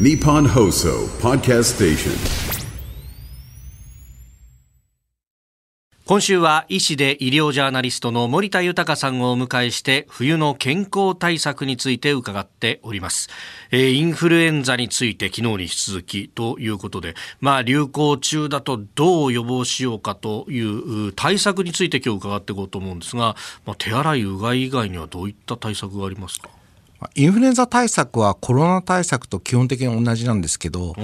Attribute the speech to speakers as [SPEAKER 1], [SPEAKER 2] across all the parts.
[SPEAKER 1] Nippon Hoso Podcast Station.
[SPEAKER 2] 今週は医師で医療ジャーナリストの森田豊さんをお迎えして冬の健康対策について伺っております、えー、インフルエンザについて昨日に引き続きということでまあ流行中だとどう予防しようかという対策について今日伺っていこうと思うんですが、まあ、手洗いうがい以外にはどういった対策がありますか？
[SPEAKER 3] インフルエンザ対策はコロナ対策と基本的に同じなんですけど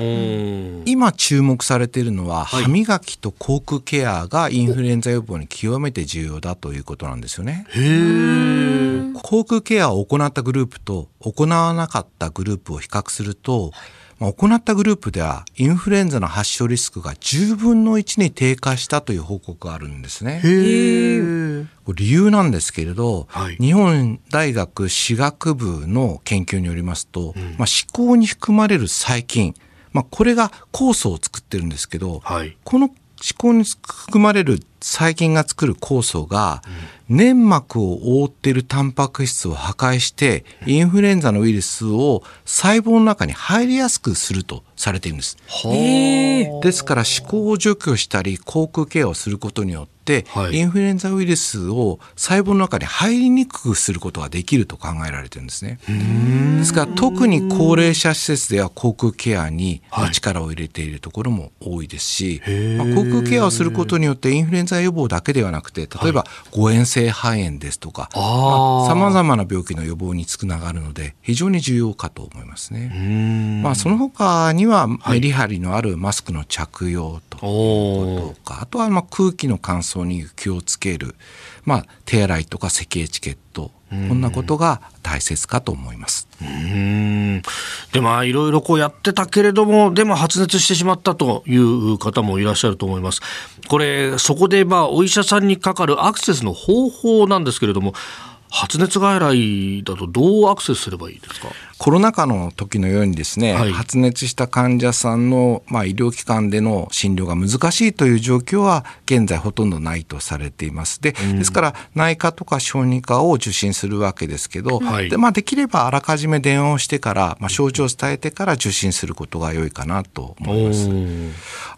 [SPEAKER 3] 今注目されているのは、歯磨きと口腔ケアがインフルエンザ予防に極めて重要だということなんですよね。口腔ケアを行ったグループと行わなかったグループを比較するとまあ、行ったグループではインフルエンザの発症リスクが10分の1に低下したという報告があるんですね。理由なんですけれど、はい、日本大学歯学部の研究によりますと、うん、まあ、歯垢に含まれる細菌、まあ、これが酵素を作ってるんですけど、はい、この歯垢に含まれる細菌が作る酵素が粘膜を覆っているタンパク質を破壊してインフルエンザのウイルスを細胞の中に入りやすくすると。されているんです。ですから歯垢を除去したり口腔ケアをすることによって、はい、インフルエンザウイルスを細胞の中に入りにくくすることができると考えられてるんですね。ですから特に高齢者施設では口腔ケアに力を入れているところも多いですし、はい、まあ、口腔ケアをすることによってインフルエンザ予防だけではなくて例えば誤嚥性肺炎ですとかさまざ、まな病気の予防につながるので非常に重要かと思いますね。まあ、その他にはメリハリのあるマスクの着用ということか、はい、あとはま空気の乾燥に気をつける、まあ、手洗いとか咳エチケットこんなことが大切かと思います。
[SPEAKER 2] うんでまあいろいろこうやってたけれどもでも発熱してしまったという方もいらっしゃると思います。これそこでまあお医者さんにかかるアクセスの方法なんですけれども発熱外来だとどうアクセスすればいいですか
[SPEAKER 3] コロナ禍の時のようにですね、はい、発熱した患者さんの、まあ、医療機関での診療が難しいという状況は現在ほとんどないとされています。で,、ですから内科とか小児科を受診するわけですけど、はい、でまあ、できればあらかじめ電話をしてから、まあ、症状を伝えてから受診することが良いかなと思います。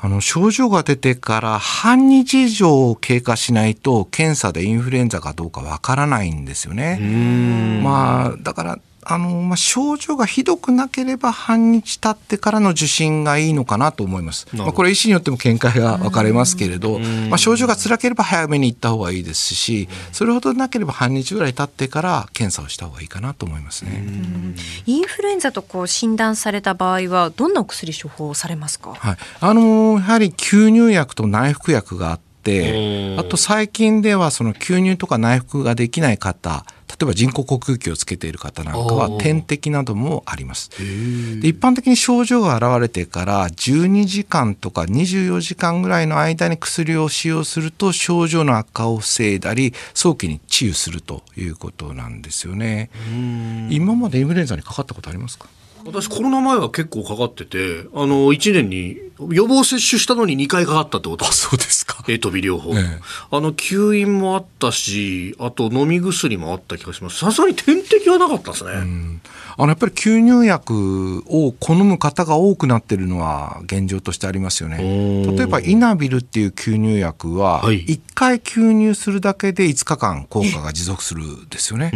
[SPEAKER 3] あの症状が出てから半日以上経過しないと検査でインフルエンザかどうかわからないんですよね。まあだからあのまあ、症状がひどくなければ半日経ってからの受診がいいのかなと思います。まあ、これ医師によっても見解が分かれますけれど、まあ、症状が辛ければ早めに行った方がいいですし、それほどなければ半日ぐらい経ってから検査をした方がいいかなと思いますね。
[SPEAKER 4] インフルエンザとこう診断された場合はどんなお薬処方されますか？
[SPEAKER 3] はい、あのやはり吸入薬と内服薬があって、あと最近ではその吸入とか内服ができない方。例えば人工呼吸器をつけている方なんかは点滴などもあります。で一般的に症状が現れてから12時間とか24時間ぐらいの間に薬を使用すると症状の悪化を防いだり早期に治癒するということなんですよね。今までインフルエンザにかかったことありますか？
[SPEAKER 2] 私コロナ前は結構かかっててあの1年に予防接種したのに2回かかったってこと。
[SPEAKER 3] あそうですか。
[SPEAKER 2] え飛び療法、ね、あの吸引もあったしあと飲み薬もあった気がします。さすがに点滴はなかったですね、うん
[SPEAKER 3] あのやっぱり吸入薬を好む方が多くなっているのは現状としてありますよね。例えばイナビルっていう吸入薬は1回吸入するだけで5日間効果が持続するんですよね。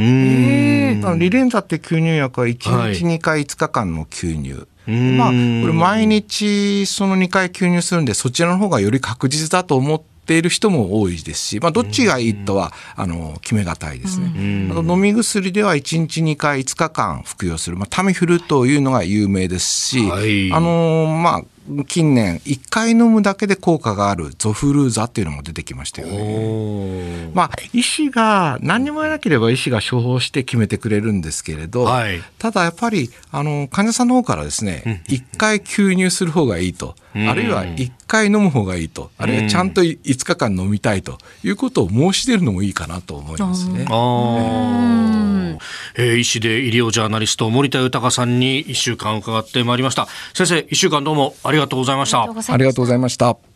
[SPEAKER 3] リレンザって吸入薬は1日2回5日間の吸入。まあ、これ毎日その2回吸入するんでそちらの方がより確実だと思ってっている人も多いですし、まあ、どっちがいいとは、あの決めがたいですね。あと飲み薬では1日2回5日間服用する、まあ、タミフルというのが有名ですし、はい、あのまあ近年1回飲むだけで効果があるゾフルーザっていうのも出てきましたよね。まあ医師が何にもやなければ医師が処方して決めてくれるんですけれど、はい、ただやっぱりあの患者さんの方からですね、うん、1回吸入する方がいいと、うん、あるいは1回飲む方がいいと、あるいはちゃんと5日間飲みたいということを申し出るのもいいかなと思いますね。
[SPEAKER 2] えー、医師で医療ジャーナリスト森田豊さんに1週間伺ってまいりました。先生1週間どうもありがとうございました。
[SPEAKER 3] ありがとうございました